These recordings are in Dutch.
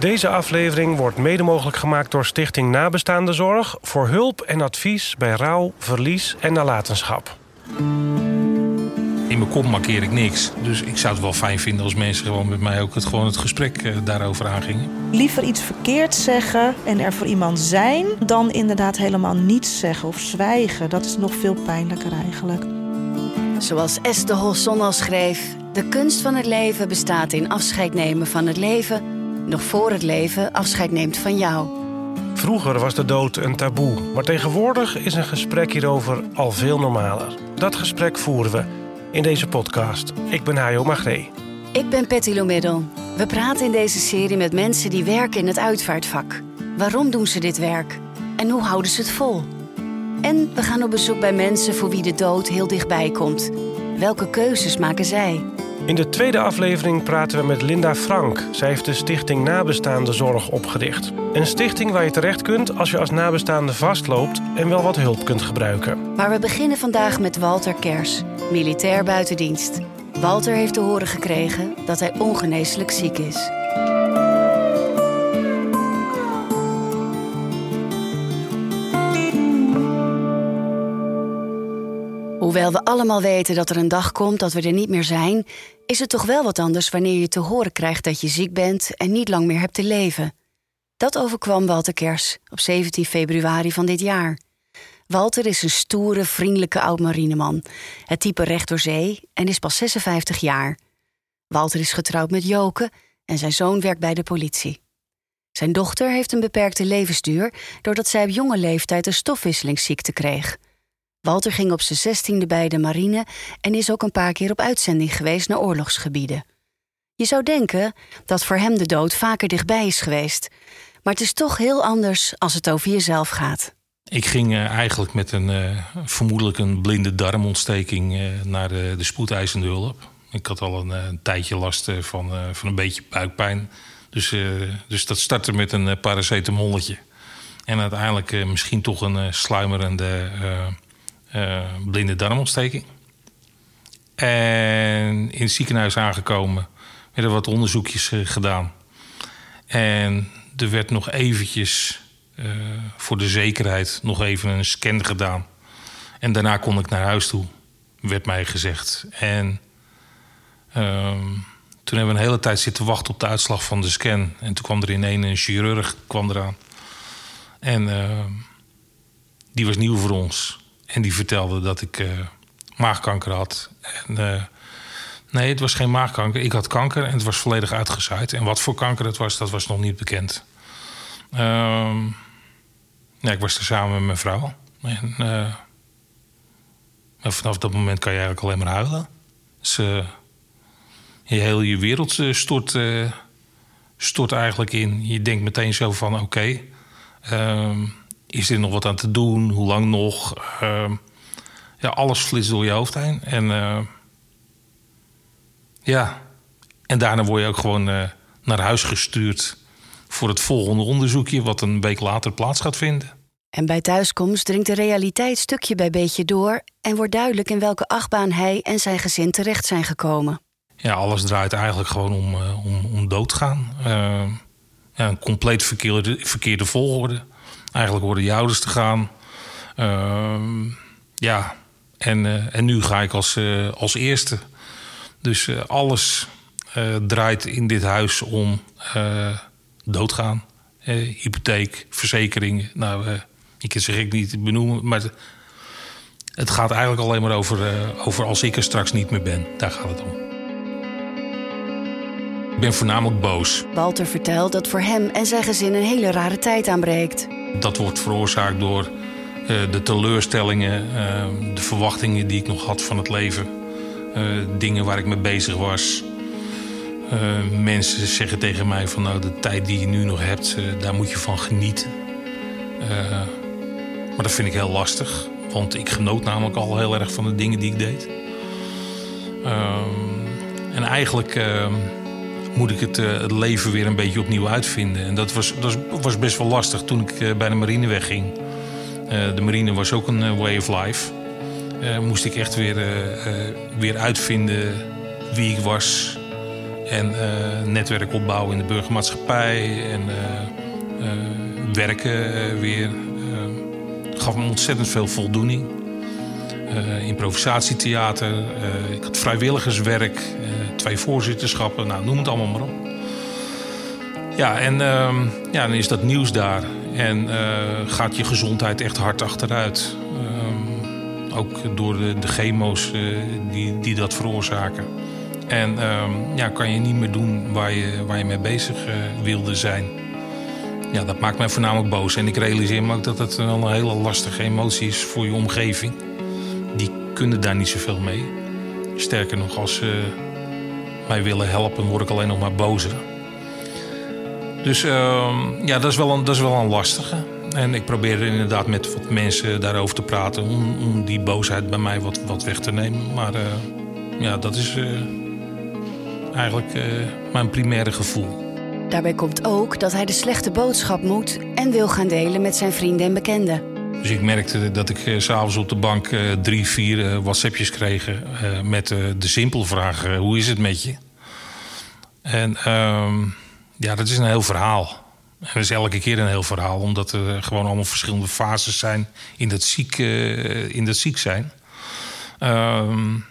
Deze aflevering wordt mede mogelijk gemaakt door Stichting Nabestaande Zorg voor hulp en advies bij rouw, verlies en nalatenschap. In mijn kop markeer ik niks. Dus ik zou het wel fijn vinden als mensen gewoon met mij ook het, gewoon het gesprek eh, daarover aangingen. Liever iets verkeerd zeggen en er voor iemand zijn... dan inderdaad helemaal niets zeggen of zwijgen. Dat is nog veel pijnlijker eigenlijk. Zoals Esther Holson al schreef... de kunst van het leven bestaat in afscheid nemen van het leven... nog voor het leven afscheid neemt van jou. Vroeger was de dood een taboe, maar tegenwoordig is een gesprek hierover al veel normaler. Dat gesprek voeren we in deze podcast. Ik ben Hajo Magree. Ik ben Patty Lomiddel. We praten in deze serie met mensen die werken in het uitvaartvak. Waarom doen ze dit werk? En hoe houden ze het vol? En we gaan op bezoek bij mensen voor wie de dood heel dichtbij komt. Welke keuzes maken zij? In de tweede aflevering praten we met Linda Frank. Zij heeft de Stichting Nabestaande Zorg opgericht. Een stichting waar je terecht kunt als je als nabestaande vastloopt en wel wat hulp kunt gebruiken. Maar we beginnen vandaag met Walter Kers, militair buitendienst. Walter heeft te horen gekregen dat hij ongeneeslijk ziek is. Hoewel we allemaal weten dat er een dag komt dat we er niet meer zijn, is het toch wel wat anders wanneer je te horen krijgt dat je ziek bent en niet lang meer hebt te leven. Dat overkwam Walter Kers op 17 februari van dit jaar. Walter is een stoere, vriendelijke oud-marineman. Het type recht door zee en is pas 56 jaar. Walter is getrouwd met Joke en zijn zoon werkt bij de politie. Zijn dochter heeft een beperkte levensduur doordat zij op jonge leeftijd een stofwisselingsziekte kreeg. Walter ging op zijn zestiende bij de marine en is ook een paar keer op uitzending geweest naar oorlogsgebieden. Je zou denken dat voor hem de dood vaker dichtbij is geweest, maar het is toch heel anders als het over jezelf gaat. Ik ging uh, eigenlijk met een uh, vermoedelijk een blinde darmontsteking uh, naar de, de spoedeisende hulp. Ik had al een, een tijdje last van, van een beetje buikpijn. Dus, dus dat startte met een paracetamolletje. En uiteindelijk misschien toch een sluimerende blinde darmontsteking. En in het ziekenhuis aangekomen werden wat onderzoekjes gedaan. En er werd nog eventjes uh, voor de zekerheid nog even een scan gedaan. En daarna kon ik naar huis toe, werd mij gezegd. En uh, toen hebben we een hele tijd zitten wachten op de uitslag van de scan. En toen kwam er in een chirurg kwam eraan. En uh, die was nieuw voor ons. En die vertelde dat ik maagkanker had. En, nee, het was geen maagkanker. Ik had kanker en het was volledig uitgezaaid. En wat voor kanker het was, dat was nog niet bekend. Uh, ja, ik was er samen met mijn vrouw. En, uh, en vanaf dat moment kan je eigenlijk alleen maar huilen. Dus, je heel je wereld stort, stort eigenlijk in. Je denkt meteen zo van, oké... Okay, ehm, is er nog wat aan te doen? Hoe lang nog? Ehm, ja, alles flitst door je hoofd heen. En ja, en daarna word je ook gewoon naar huis gestuurd voor het volgende onderzoekje, wat een week later plaats gaat vinden. En bij thuiskomst dringt de realiteit stukje bij beetje door en wordt duidelijk in welke achtbaan hij en zijn gezin terecht zijn gekomen. Ja, alles draait eigenlijk gewoon om, uh, om, om doodgaan. Uh, ja, een compleet verkeerde, verkeerde volgorde. Eigenlijk worden je ouders te gaan. Uh, ja, en, en nu ga ik als, als eerste. Dus alles draait in dit huis om doodgaan. Eh, hypotheek, verzekeringen. Nou, ik kan ze gek niet benoemen. Maar het gaat eigenlijk alleen maar over, over als ik er straks niet meer ben. Daar gaat het om. Ik ben voornamelijk boos. Walter vertelt dat voor hem en zijn gezin een hele rare tijd aanbreekt. Dat wordt veroorzaakt door uh, de teleurstellingen, de verwachtingen die ik nog had van het leven. dingen waar ik mee bezig was. Mensen zeggen tegen mij van nou de tijd die je nu nog hebt, daar moet je van genieten. Maar dat vind ik heel lastig, want ik genoot namelijk al heel erg van de dingen die ik deed. Ehm, en eigenlijk ehm, moet ik het, het, leven weer een beetje opnieuw uitvinden. En dat was, dat was best wel lastig toen ik bij de marine wegging. de marine was ook een way of life. moest ik echt weer, weer uitvinden wie ik was En netwerk opbouwen in de burgermaatschappij. En werken weer. gaf me ontzettend veel voldoening. Improvisatietheater. ik had vrijwilligerswerk. twee voorzitterschappen. Nou, noem het allemaal maar op. Ja, en ehm, ja, dan is dat nieuws daar. En gaat je gezondheid echt hard achteruit. Ook door de, de chemo's uh, die, die dat veroorzaken. En um, ja, kan je niet meer doen waar je, waar je mee bezig uh, wilde zijn. Ja, dat maakt mij voornamelijk boos. En ik realiseer me ook dat het een hele lastige emotie is voor je omgeving. Die kunnen daar niet zoveel mee. Sterker nog, als ze mij willen helpen, word ik alleen nog maar bozer. Dus uh, ja, dat is, wel een, dat is wel een lastige. En ik probeer inderdaad met wat mensen daarover te praten... om, die boosheid bij mij wat, wat weg te nemen. Maar uh, ja, dat is uh, eigenlijk uh, mijn primaire gevoel. Daarbij komt ook dat hij de slechte boodschap moet... en wil gaan delen met zijn vrienden en bekenden. Dus ik merkte dat ik s s'avonds op de bank drie, vier WhatsAppjes kreeg... met de simpele vraag, hoe is het met je? En ehm, ja, dat is een heel verhaal. Dat is elke keer een heel verhaal, omdat er gewoon allemaal verschillende fases zijn in dat ziek, in dat ziek zijn. Uh,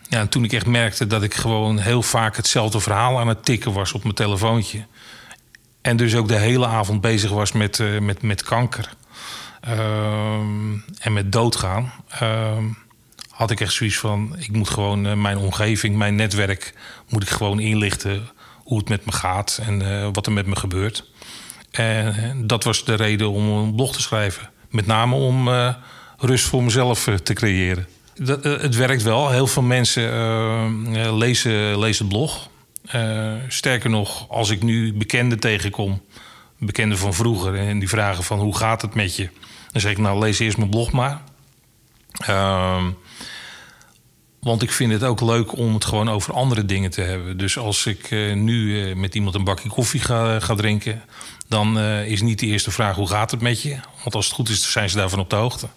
ja, toen ik echt merkte dat ik gewoon heel vaak hetzelfde verhaal aan het tikken was op mijn telefoontje. En dus ook de hele avond bezig was met, met, met kanker ehm, en met doodgaan. Ehm, had ik echt zoiets van: ik moet gewoon eh, mijn omgeving, mijn netwerk, moet ik gewoon inlichten hoe het met me gaat en wat er met me gebeurt. En dat was de reden om een blog te schrijven. Met name om rust voor mezelf te creëren. Dat, het werkt wel. Heel veel mensen lezen, lezen het blog. sterker nog, als ik nu bekenden tegenkom, bekenden van vroeger, en die vragen van hoe gaat het met je, dan zeg ik nou lees eerst mijn blog maar. Ehm, want ik vind het ook leuk om het gewoon over andere dingen te hebben. Dus als ik nu met iemand een bakje koffie ga, ga drinken, dan is niet de eerste vraag hoe gaat het met je. Want als het goed is, zijn ze daarvan op de hoogte.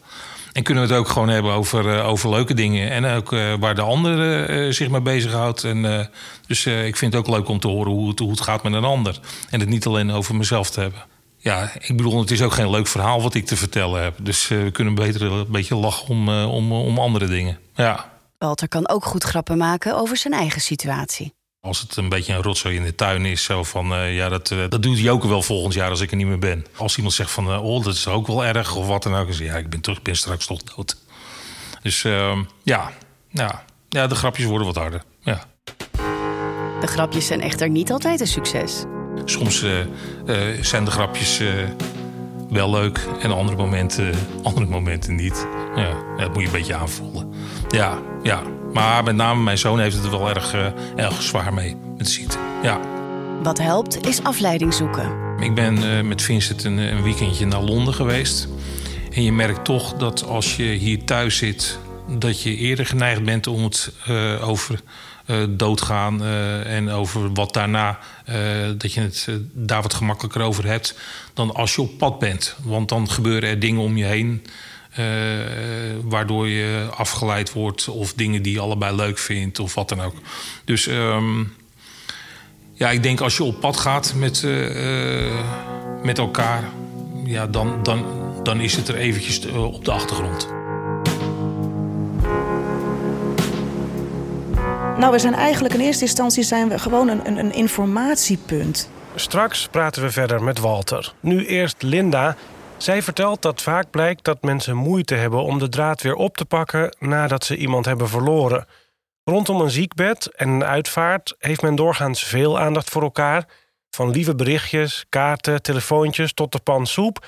En kunnen we het ook gewoon hebben over, uh, over leuke dingen. En ook uh, waar de ander zich mee bezighoudt. En, dus ik vind het ook leuk om te horen hoe het, hoe het gaat met een ander. En het niet alleen over mezelf te hebben. Ja, ik bedoel, het is ook geen leuk verhaal wat ik te vertellen heb. Dus we kunnen beter een beetje lachen om, om, om andere dingen. Ja. Walter kan ook goed grappen maken over zijn eigen situatie. Als het een beetje een rotzooi in de tuin is, zo van uh, ja, dat, uh, dat doet Joker wel volgend jaar als ik er niet meer ben. Als iemand zegt van uh, oh, dat is ook wel erg of wat dan ook, dan zeg ja, ik ben terug, ik ben straks toch dood. Dus ehm, ja, ja, ja, de grapjes worden wat harder. Ja. De grapjes zijn echter niet altijd een succes. Soms zijn de grapjes wel leuk en andere momenten, andere momenten niet. Ja, dat moet je een beetje aanvoelen. Ja, ja. Maar met name mijn zoon heeft het er wel erg, uh, erg zwaar mee met ziekte. Ja. Wat helpt is afleiding zoeken. Ik ben uh, met Vincent een, een, weekendje naar Londen geweest. En je merkt toch dat als je hier thuis zit... dat je eerder geneigd bent om het uh, over doodgaan... en over wat daarna, dat je het daar wat gemakkelijker over hebt... dan als je op pad bent. Want dan gebeuren er dingen om je heen... Uh, waardoor je afgeleid wordt of dingen die je allebei leuk vindt of wat dan ook. Dus um, ja, ik denk als je op pad gaat met, uh, met elkaar, ja, dan, dan, dan is het er eventjes op de achtergrond. Nou, we zijn eigenlijk in eerste instantie zijn we gewoon een, een, een informatiepunt. Straks praten we verder met Walter. Nu eerst Linda, zij vertelt dat vaak blijkt dat mensen moeite hebben om de draad weer op te pakken nadat ze iemand hebben verloren. Rondom een ziekbed en een uitvaart heeft men doorgaans veel aandacht voor elkaar. Van lieve berichtjes, kaarten, telefoontjes tot de pan soep.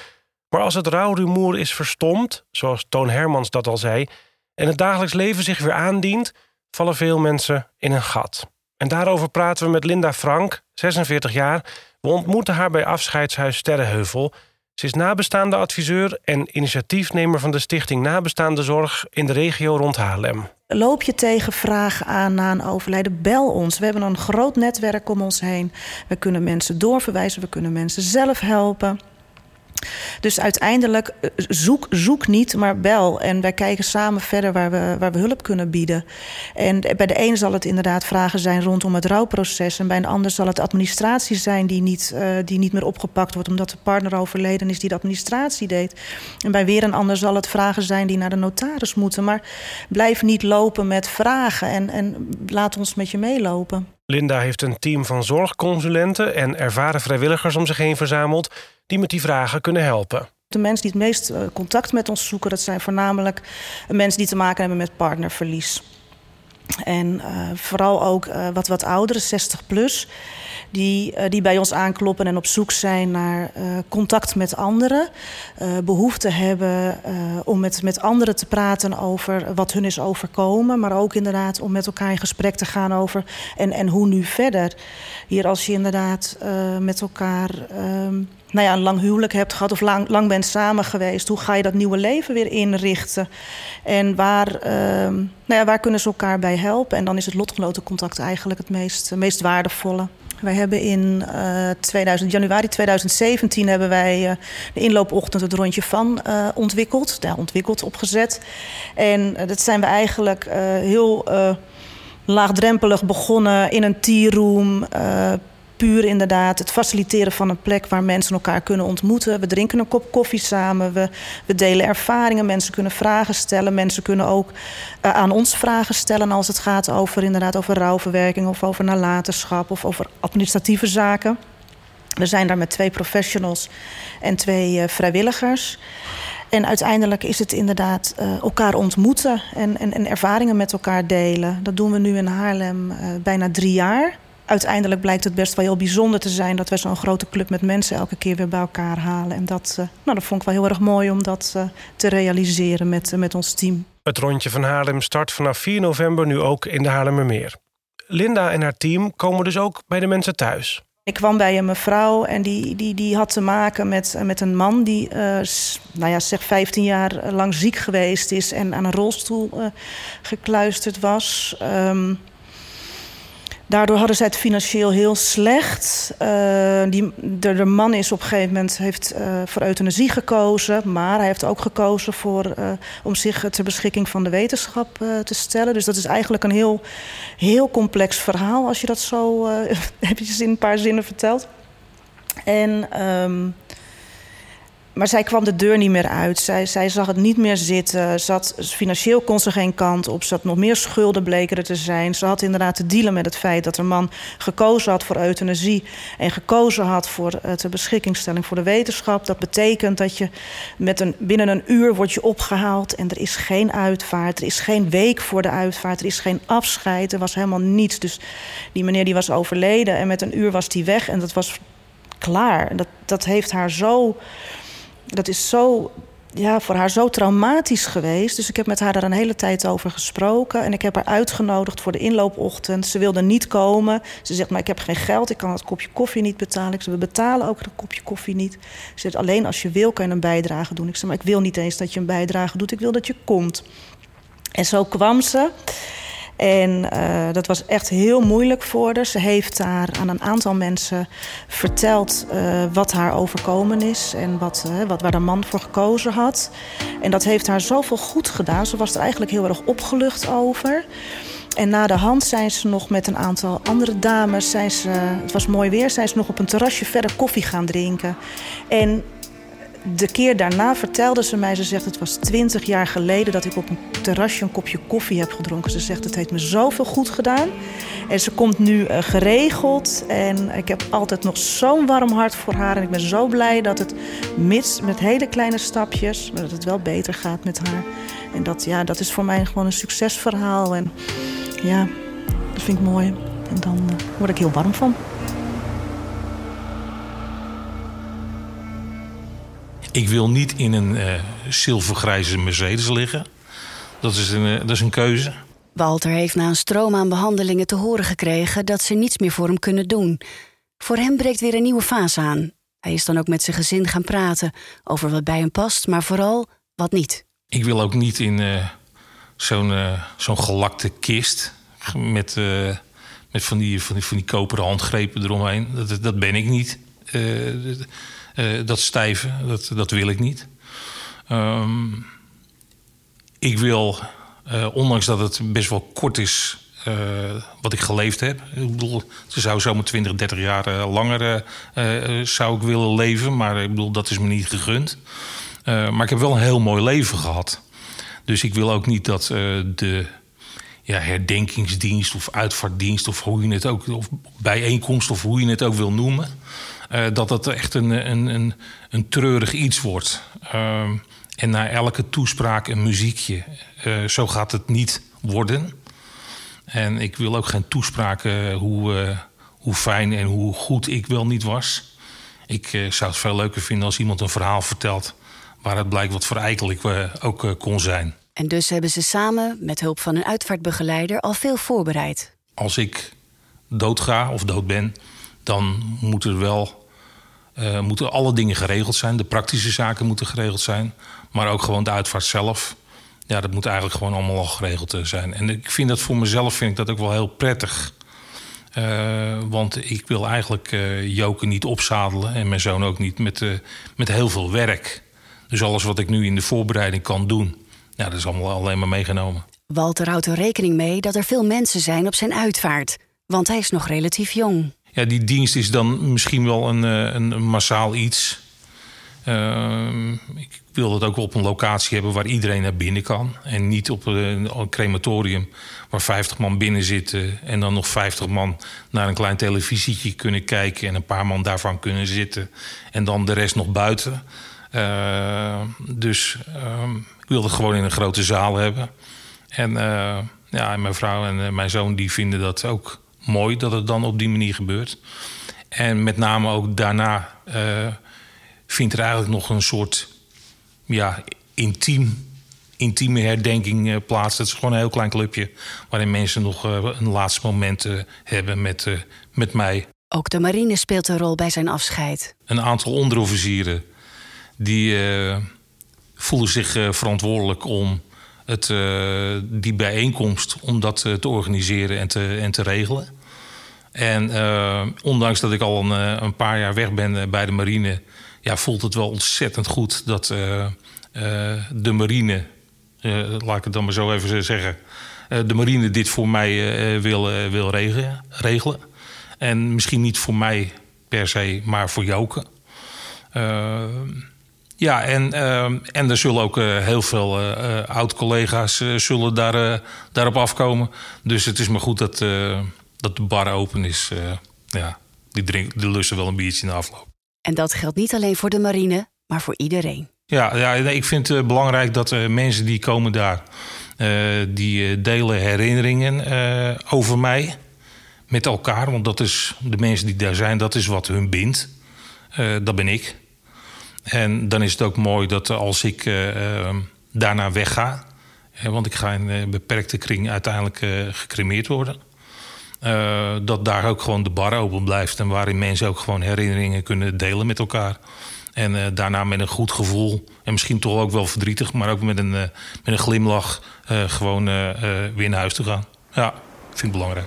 Maar als het rouwrumoer is verstomd, zoals Toon Hermans dat al zei, en het dagelijks leven zich weer aandient, vallen veel mensen in een gat. En daarover praten we met Linda Frank, 46 jaar. We ontmoeten haar bij afscheidshuis Sterrenheuvel. Ze is nabestaande adviseur en initiatiefnemer van de Stichting Nabestaande Zorg in de regio rond Haarlem. Loop je tegen vragen aan na een overlijden, bel ons. We hebben een groot netwerk om ons heen. We kunnen mensen doorverwijzen, we kunnen mensen zelf helpen. Dus uiteindelijk eh, zoek, zoek niet, maar bel. En wij kijken samen verder waar we, waar we hulp kunnen bieden. En bij de ene zal het inderdaad vragen zijn rondom het rouwproces. En bij een ander zal het administratie zijn die niet, uh, die niet meer opgepakt wordt... omdat de partner overleden is die de administratie deed. En bij weer een ander zal het vragen zijn die naar de notaris moeten. Maar blijf niet lopen met vragen en, en laat ons met je meelopen. Linda heeft een team van zorgconsulenten en ervaren vrijwilligers om zich heen verzameld die met die vragen kunnen helpen. De mensen die het meest eh, contact met ons zoeken, dat zijn voornamelijk mensen die te maken hebben met partnerverlies. En uh, vooral ook uh, wat, wat ouderen, 60 plus, die, uh, die bij ons aankloppen en op zoek zijn naar contact met anderen. behoefte hebben om met, met anderen te praten over wat hun is overkomen. Maar ook inderdaad om met elkaar in gesprek te gaan over en, en hoe nu verder. Hier als je inderdaad met elkaar ehm, nou ja, een lang huwelijk hebt gehad of lang, lang bent samen geweest, hoe ga je dat nieuwe leven weer inrichten? En waar, uh, nou ja, waar kunnen ze elkaar bij helpen? En dan is het lotgenotencontact eigenlijk het meest, meest waardevolle. Wij hebben in uh, 2000, januari 2017 hebben wij uh, de inloopochtend het rondje van uh, ontwikkeld, ja, ontwikkeld, opgezet. En dat zijn we eigenlijk heel laagdrempelig begonnen in een tea room puur inderdaad het faciliteren van een plek waar mensen elkaar kunnen ontmoeten. We drinken een kop koffie samen, we, we delen ervaringen, mensen kunnen vragen stellen. Mensen kunnen ook uh, aan ons vragen stellen als het gaat over, inderdaad, over rouwverwerking of over nalatenschap of over administratieve zaken. We zijn daar met twee professionals en twee uh, vrijwilligers. En uiteindelijk is het inderdaad uh, elkaar ontmoeten en, en, en, ervaringen met elkaar delen. Dat doen we nu in Haarlem bijna drie jaar uiteindelijk blijkt het best wel heel bijzonder te zijn dat we zo'n grote club met mensen elke keer weer bij elkaar halen. En dat, uh, nou, dat vond ik wel heel erg mooi om dat uh, te realiseren met, uh, met ons team. Het rondje van Haarlem start vanaf 4 november nu ook in de Haarlemmermeer. Linda en haar team komen dus ook bij de mensen thuis. Ik kwam bij een mevrouw en die, die, die had te maken met, met een man die nou ja, zeg 15 jaar lang ziek geweest is en aan een rolstoel gekluisterd was. Um, Daardoor hadden zij het financieel heel slecht. Uh, die, de, man is op een gegeven moment heeft, uh, voor euthanasie gekozen. Maar hij heeft ook gekozen voor, uh, om zich ter beschikking van de wetenschap te stellen. Dus dat is eigenlijk een heel, heel complex verhaal als je dat zo eventjes in een paar zinnen vertelt. En um, maar zij kwam de deur niet meer uit. Zij, zij zag het niet meer zitten. Zat, financieel kon ze geen kant op. Had nog meer schulden bleken er te zijn. Ze had inderdaad te dealen met het feit dat haar man gekozen had voor euthanasie. En gekozen had voor de beschikkingstelling voor de wetenschap. Dat betekent dat je met een, binnen een uur wordt je opgehaald. En er is geen uitvaart. Er is geen week voor de uitvaart. Er is geen afscheid. Er was helemaal niets. Dus die meneer die was overleden. En met een uur was die weg. En dat was klaar. Dat, dat heeft haar zo dat is zo, ja, voor haar zo traumatisch geweest. Dus ik heb met haar daar een hele tijd over gesproken. En ik heb haar uitgenodigd voor de inloopochtend. Ze wilde niet komen. Ze zegt, maar ik heb geen geld. Ik kan het kopje koffie niet betalen. Ik zeg, we betalen ook het kopje koffie niet. Ze zegt, alleen als je wil kan je een bijdrage doen. Ik zeg, maar ik wil niet eens dat je een bijdrage doet. Ik wil dat je komt. En zo kwam ze. En uh, dat was echt heel moeilijk voor haar. Ze heeft daar aan een aantal mensen verteld uh, wat haar overkomen is en wat, uh, wat, waar de man voor gekozen had. En dat heeft haar zoveel goed gedaan. Ze was er eigenlijk heel erg opgelucht over. En na de hand zijn ze nog met een aantal andere dames. Zijn ze, het was mooi weer, zijn ze nog op een terrasje verder koffie gaan drinken. En de keer daarna vertelde ze mij, ze zegt het was twintig jaar geleden dat ik op een terrasje een kopje koffie heb gedronken. Ze zegt het heeft me zoveel goed gedaan. En ze komt nu uh, geregeld en ik heb altijd nog zo'n warm hart voor haar. En ik ben zo blij dat het mits met hele kleine stapjes, maar dat het wel beter gaat met haar. En dat, ja, dat is voor mij gewoon een succesverhaal. En ja, dat vind ik mooi. En dan uh, word ik heel warm van. Ik wil niet in een uh, zilvergrijze Mercedes liggen. Dat is, een, uh, dat is een keuze. Walter heeft na een stroom aan behandelingen te horen gekregen dat ze niets meer voor hem kunnen doen. Voor hem breekt weer een nieuwe fase aan. Hij is dan ook met zijn gezin gaan praten over wat bij hem past, maar vooral wat niet. Ik wil ook niet in uh, zo'n zo'n gelakte kist met, met van, die, van, die, van die koperen handgrepen eromheen. Dat, dat ben ik niet. Dat stijve, dat, dat wil ik niet. Ehm, ik wil, ondanks dat het best wel kort is wat ik geleefd heb. Ik bedoel, ze zou zomaar 20, 30 jaar langer zou ik willen leven. Maar ik bedoel, dat is me niet gegund. maar ik heb wel een heel mooi leven gehad. Dus ik wil ook niet dat de ja, herdenkingsdienst of uitvaartdienst of hoe je het ook, of bijeenkomst of hoe je het ook wil noemen, uh, dat dat echt een, een, een, een treurig iets wordt. Uh, en na elke toespraak een muziekje. Uh, zo gaat het niet worden. En ik wil ook geen toespraken hoe, hoe fijn en hoe goed ik wel niet was. Ik zou het veel leuker vinden als iemand een verhaal vertelt waar het blijkt wat voor eikel ik ook kon zijn. En dus hebben ze samen, met hulp van een uitvaartbegeleider, al veel voorbereid. Als ik doodga of dood ben, dan moeten wel uh, moeten alle dingen geregeld zijn. De praktische zaken moeten geregeld zijn. Maar ook gewoon de uitvaart zelf. Ja, dat moet eigenlijk gewoon allemaal al geregeld eh, zijn. En ik vind dat voor mezelf vind ik dat ook wel heel prettig. Uh, want ik wil eigenlijk uh, Joken niet opzadelen en mijn zoon ook niet met, met heel veel werk. Dus alles wat ik nu in de voorbereiding kan doen, ja, dat is allemaal alleen maar meegenomen. Walter houdt er rekening mee dat er veel mensen zijn op zijn uitvaart. Want hij is nog relatief jong. Ja, die dienst is dan misschien wel een, eh, een, massaal iets. Uh, ik wil dat ook op een locatie hebben waar iedereen naar binnen kan. En niet op een, crematorium waar 50 man binnen zitten... en dan nog 50 man naar een klein televisietje kunnen kijken... en een paar man daarvan kunnen zitten. En dan de rest nog buiten. Uh, dus uh, ik wilde gewoon in een grote zaal hebben. En uh, ja, mijn vrouw en uh, mijn zoon die vinden dat ook mooi dat het dan op die manier gebeurt. En met name ook daarna uh, vindt er eigenlijk nog een soort ja, intiem, intieme herdenking plaats. Dat is gewoon een heel klein clubje waarin mensen nog een laatste moment hebben met, met mij. Ook de marine speelt een rol bij zijn afscheid. Een aantal onderofficieren die voelen zich verantwoordelijk om het, uh, die bijeenkomst om dat uh, te organiseren en te, en te regelen. En ondanks dat ik al een, een, paar jaar weg ben bij de marine, ja, voelt het wel ontzettend goed dat de marine, laat ik het dan maar zo even zeggen, de marine dit voor mij wil, wil regelen, regelen. En misschien niet voor mij per se, maar voor Joke. Ja, en, uh, en er zullen ook uh, heel veel uh, oud-collega's zullen daar, daarop afkomen. Dus het is maar goed dat, dat de bar open is. ja, die, drink, die lusten wel een biertje in de afloop. En dat geldt niet alleen voor de marine, maar voor iedereen. Ja, ja ik vind het belangrijk dat mensen die komen daar... die delen herinneringen over mij met elkaar. Want dat is, de mensen die daar zijn, dat is wat hun bindt. dat ben ik. En dan is het ook mooi dat als ik uh, daarna wegga, want ik ga in een beperkte kring uiteindelijk uh, gecremeerd worden. Dat daar ook gewoon de bar open blijft en waarin mensen ook gewoon herinneringen kunnen delen met elkaar. En daarna met een goed gevoel en misschien toch ook wel verdrietig, maar ook met een, met een glimlach gewoon weer naar huis te gaan. Ja, ik vind het belangrijk.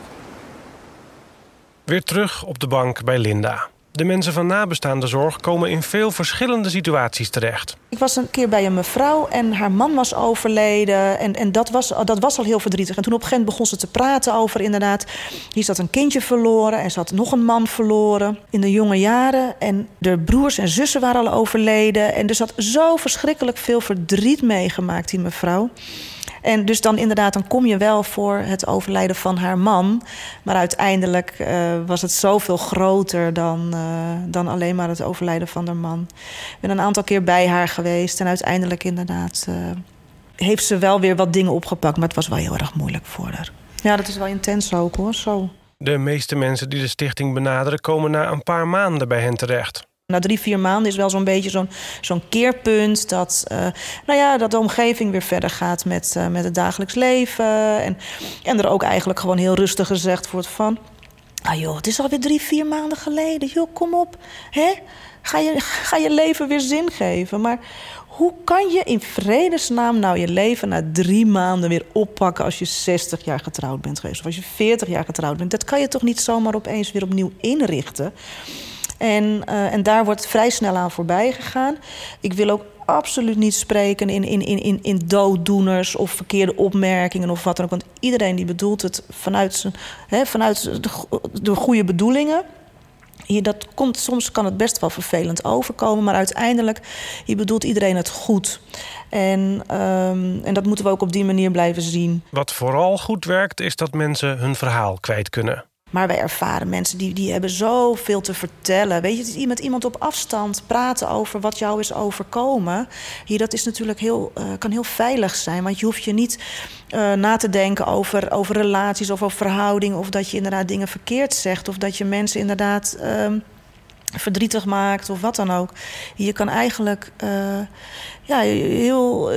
Weer terug op de bank bij Linda. De mensen van nabestaande zorg komen in veel verschillende situaties terecht. Ik was een keer bij een mevrouw en haar man was overleden. En, en dat, was, dat was al heel verdrietig. En toen op een gegeven moment begon ze te praten over inderdaad... hier zat een kindje verloren en ze had nog een man verloren in de jonge jaren. En de broers en zussen waren al overleden. En dus had zo verschrikkelijk veel verdriet meegemaakt, die mevrouw. En dus dan inderdaad, dan kom je wel voor het overlijden van haar man. Maar uiteindelijk uh, was het zoveel groter dan, uh, dan alleen maar het overlijden van haar man. Ik ben een aantal keer bij haar geweest en uiteindelijk inderdaad uh, heeft ze wel weer wat dingen opgepakt. Maar het was wel heel erg moeilijk voor haar. Ja, dat is wel intens ook hoor, zo. De meeste mensen die de stichting benaderen komen na een paar maanden bij hen terecht. Na drie, vier maanden is wel zo'n beetje zo'n zo'n keerpunt dat, uh, nou ja, dat de omgeving weer verder gaat met, uh, met het dagelijks leven. En, en er ook eigenlijk gewoon heel rustig gezegd wordt van... Ah joh, het is alweer drie, vier maanden geleden. Joh, kom op. Hè? Ga, je, ga je leven weer zin geven. Maar hoe kan je in vredesnaam nou je leven na drie maanden weer oppakken... als je 60 jaar getrouwd bent geweest of als je 40 jaar getrouwd bent? Dat kan je toch niet zomaar opeens weer opnieuw inrichten? En, uh, en daar wordt vrij snel aan voorbij gegaan. Ik wil ook absoluut niet spreken in, in, in, in dooddoeners of verkeerde opmerkingen of wat dan ook. Want iedereen die bedoelt het vanuit, zijn, hè, vanuit de, de goede bedoelingen. Dat komt, soms kan het best wel vervelend overkomen, maar uiteindelijk hier bedoelt iedereen het goed. En, um, en dat moeten we ook op die manier blijven zien. Wat vooral goed werkt, is dat mensen hun verhaal kwijt kunnen. Maar wij ervaren mensen die, die hebben zoveel te vertellen. Weet je, het is met iemand op afstand praten over wat jou is overkomen. Hier, dat is natuurlijk heel, uh, kan heel veilig zijn. Want je hoeft je niet uh, na te denken over, over relaties of over verhoudingen. Of dat je inderdaad dingen verkeerd zegt. Of dat je mensen inderdaad uh, verdrietig maakt of wat dan ook. Je kan eigenlijk uh, ja, heel,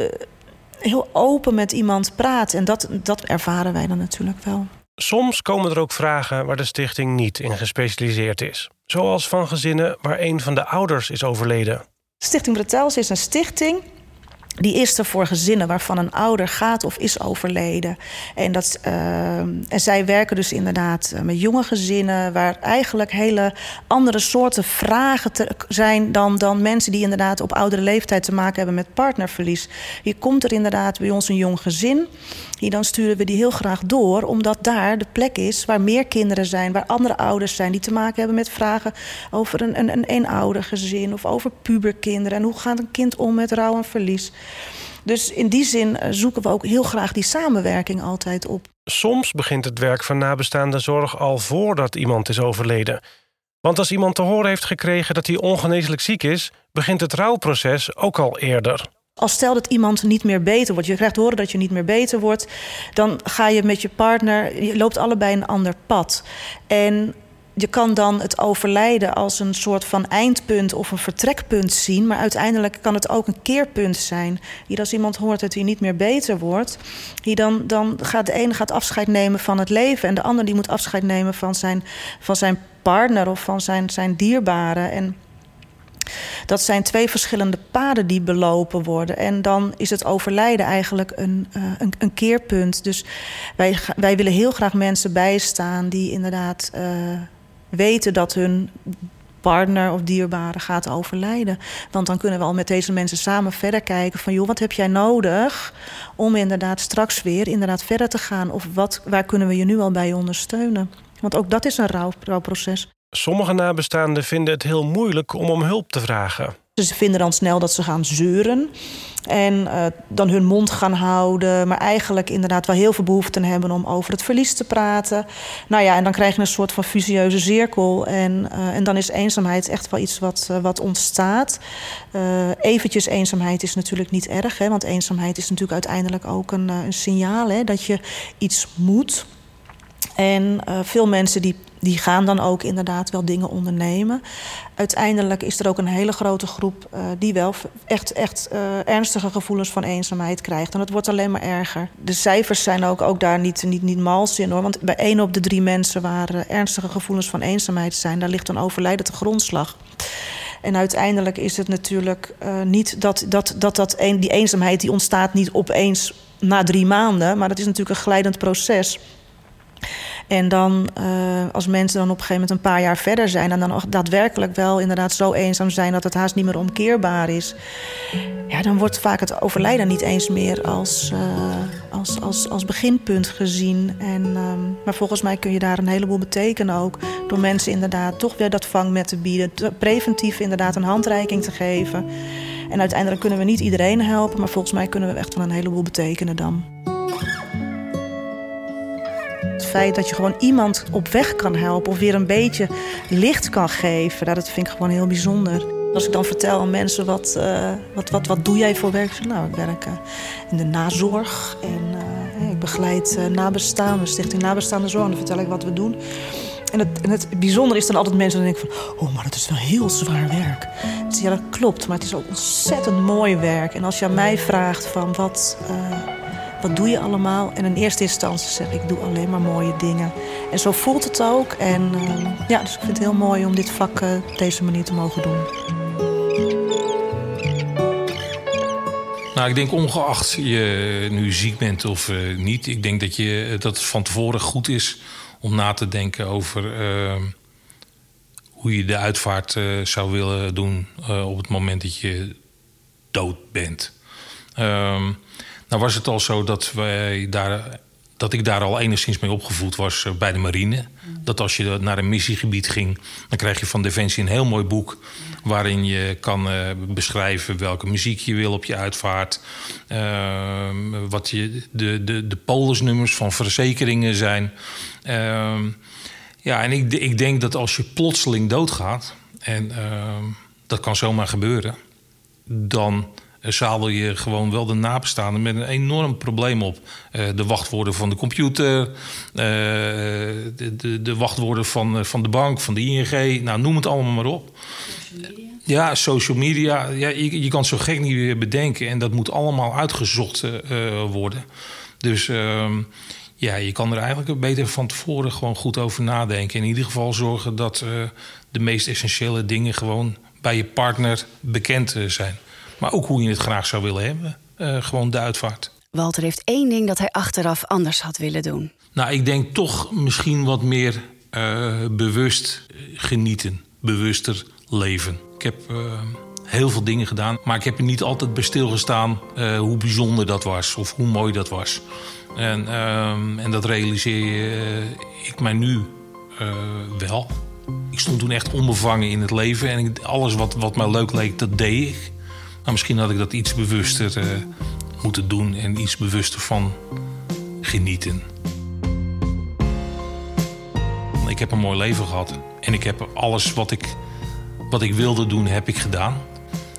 heel open met iemand praten. En dat, dat ervaren wij dan natuurlijk wel. Soms komen er ook vragen waar de stichting niet in gespecialiseerd is. Zoals van gezinnen waar een van de ouders is overleden. Stichting Bretels is een stichting die is er voor gezinnen waarvan een ouder gaat of is overleden. En, dat, uh, en zij werken dus inderdaad eh, met jonge gezinnen... waar eigenlijk hele andere soorten vragen te zijn... Dan, dan mensen die inderdaad op oudere leeftijd te maken hebben met partnerverlies. Hier komt er inderdaad bij ons een jong gezin... Hier dan sturen we die heel graag door, omdat daar de plek is waar meer kinderen zijn, waar andere ouders zijn die te maken hebben met vragen over een, een, een eenoudergezin of over puberkinderen en hoe gaat een kind om met rouw en verlies. Dus in die zin eh, zoeken we ook heel graag die samenwerking altijd op. Soms begint het werk van nabestaande zorg al voordat iemand is overleden. Want als iemand te horen heeft gekregen dat hij ongeneeslijk ziek is, begint het rouwproces ook al eerder. Als stel dat iemand niet meer beter wordt, je krijgt horen dat je niet meer beter wordt, dan ga je met je partner, je loopt allebei een ander pad. En je kan dan het overlijden als een soort van eindpunt of een vertrekpunt zien. Maar uiteindelijk kan het ook een keerpunt zijn. Hier als iemand hoort dat hij niet meer beter wordt. Hier dan, dan gaat de ene gaat afscheid nemen van het leven. En de ander die moet afscheid nemen van zijn, van zijn partner of van zijn, zijn dierbaren. En dat zijn twee verschillende paden die belopen worden. En dan is het overlijden eigenlijk een, uh, een, een, keerpunt. Dus wij, wij willen heel graag mensen bijstaan die inderdaad uh, weten dat hun partner of dierbare gaat overlijden. Want dan kunnen we al met deze mensen samen verder kijken van... joh, wat heb jij nodig om inderdaad straks weer inderdaad verder te gaan? Of wat, waar kunnen we je nu al bij ondersteunen? Want ook dat is een rouw, rouwproces. Sommige nabestaanden vinden het heel moeilijk om om hulp te vragen. Ze vinden dan snel dat ze gaan zeuren en uh, dan hun mond gaan houden, maar eigenlijk inderdaad wel heel veel behoefte hebben om over het verlies te praten. Nou ja, en dan krijg je een soort van fusieuze cirkel en, uh, en dan is eenzaamheid echt wel iets wat, uh, wat ontstaat. eventjes eenzaamheid is natuurlijk niet erg, hè, want eenzaamheid is natuurlijk uiteindelijk ook een, een signaal hè, dat je iets moet. En veel mensen die die gaan dan ook inderdaad wel dingen ondernemen. Uiteindelijk is er ook een hele grote groep uh, die wel echt, echt uh, ernstige gevoelens van eenzaamheid krijgt. En het wordt alleen maar erger. De cijfers zijn ook, ook daar niet, niet, niet mals in hoor. Want bij één op de drie mensen waar uh, ernstige gevoelens van eenzaamheid zijn, daar ligt een overlijden te grondslag. En uiteindelijk is het natuurlijk niet dat, dat, dat, dat die eenzaamheid die ontstaat niet opeens na drie maanden, maar dat is natuurlijk een glijdend proces. En dan, uh, als mensen dan op een gegeven moment een paar jaar verder zijn... en dan daadwerkelijk wel inderdaad zo eenzaam zijn... dat het haast niet meer omkeerbaar is... ja, dan wordt vaak het overlijden niet eens meer als, uh, als, als, als beginpunt gezien. En, um, maar volgens mij kun je daar een heleboel betekenen ook... door mensen inderdaad toch weer dat vangmet te bieden... preventief inderdaad een handreiking te geven... En uiteindelijk kunnen we niet iedereen helpen, maar volgens mij kunnen we echt wel een heleboel betekenen dan feit dat je gewoon iemand op weg kan helpen of weer een beetje licht kan geven, nou, dat vind ik gewoon heel bijzonder. Als ik dan vertel aan mensen wat, uh, wat, wat, wat doe jij voor werk? Zeg, nou, ik werk uh, in de nazorg en uh, ik begeleid nabestaanden, stichting nabestaande zorg. Dan vertel ik wat we doen. En het, en het bijzondere is dan altijd mensen die denken van... oh, maar dat is wel heel zwaar werk. Ja, dat klopt, maar het is ook ontzettend mooi werk. En als je aan mij vraagt van wat wat doe je allemaal? En in eerste instantie zeg ik, doe alleen maar mooie dingen. En zo voelt het ook. En uh, ja, dus ik vind het heel mooi om dit vak uh, op deze manier te mogen doen. Nou, ik denk ongeacht je nu ziek bent of uh, niet... ik denk dat, je, dat het van tevoren goed is om na te denken over hoe je de uitvaart zou willen doen op het moment dat je dood bent. Um, nou was het al zo dat, wij daar, dat ik daar al enigszins mee opgevoed was eh, bij de marine. Dat als je naar een missiegebied ging, dan krijg je van Defensie een heel mooi boek. Waarin je kan uh, beschrijven welke muziek je wil op je uitvaart. Uh, wat je, de, de, de polisnummers van verzekeringen zijn. Uh, ja, en ik, ik denk dat als je plotseling doodgaat, en ehm, dat kan zomaar gebeuren, dan zadel je gewoon wel de nabestaanden met een enorm probleem op. Uh, de wachtwoorden van de computer, uh, de, de, de, wachtwoorden van, van de bank, van de ING. Nou, noem het allemaal maar op. Social ja, social media. Ja, je, je kan zo gek niet weer bedenken. En dat moet allemaal uitgezocht worden. Dus ehm, ja, je kan er eigenlijk beter van tevoren gewoon goed over nadenken. In ieder geval zorgen dat de meest essentiële dingen gewoon bij je partner bekend zijn. Maar ook hoe je het graag zou willen hebben. Uh, gewoon de uitvaart. Walter heeft één ding dat hij achteraf anders had willen doen. Nou, ik denk toch misschien wat meer uh, bewust genieten. Bewuster leven. Ik heb uh, heel veel dingen gedaan. Maar ik heb er niet altijd bij stilgestaan hoe bijzonder dat was. Of hoe mooi dat was. En, en dat realiseer je, ik mij nu wel. Ik stond toen echt onbevangen in het leven. En ik, alles wat, wat mij leuk leek, dat deed ik. Maar misschien had ik dat iets bewuster uh, moeten doen en iets bewuster van genieten. Ik heb een mooi leven gehad. En ik heb alles wat ik, wat ik wilde doen, heb ik gedaan.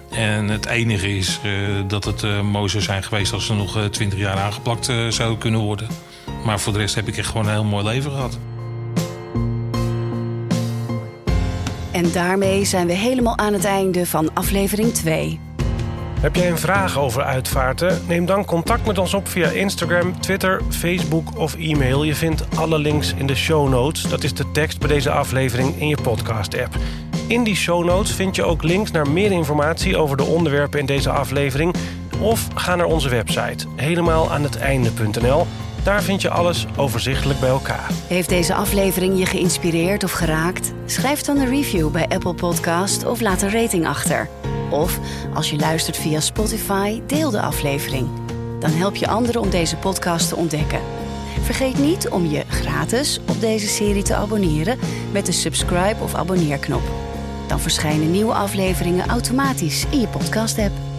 En het enige is uh, dat het uh, mooi zou zijn geweest als ze nog twintig jaar aangeplakt zou kunnen worden. Maar voor de rest heb ik echt gewoon een heel mooi leven gehad. En daarmee zijn we helemaal aan het einde van aflevering 2. Heb jij een vraag over uitvaarten? Neem dan contact met ons op via Instagram, Twitter, Facebook of e-mail. Je vindt alle links in de show notes. Dat is de tekst bij deze aflevering in je podcast-app. In die show notes vind je ook links naar meer informatie over de onderwerpen in deze aflevering. Of ga naar onze website, helemaal aan het einde.nl. Daar vind je alles overzichtelijk bij elkaar. Heeft deze aflevering je geïnspireerd of geraakt? Schrijf dan een review bij Apple Podcast of laat een rating achter. Of als je luistert via Spotify, deel de aflevering. Dan help je anderen om deze podcast te ontdekken. Vergeet niet om je gratis op deze serie te abonneren met de subscribe of abonneerknop. Dan verschijnen nieuwe afleveringen automatisch in je podcast-app.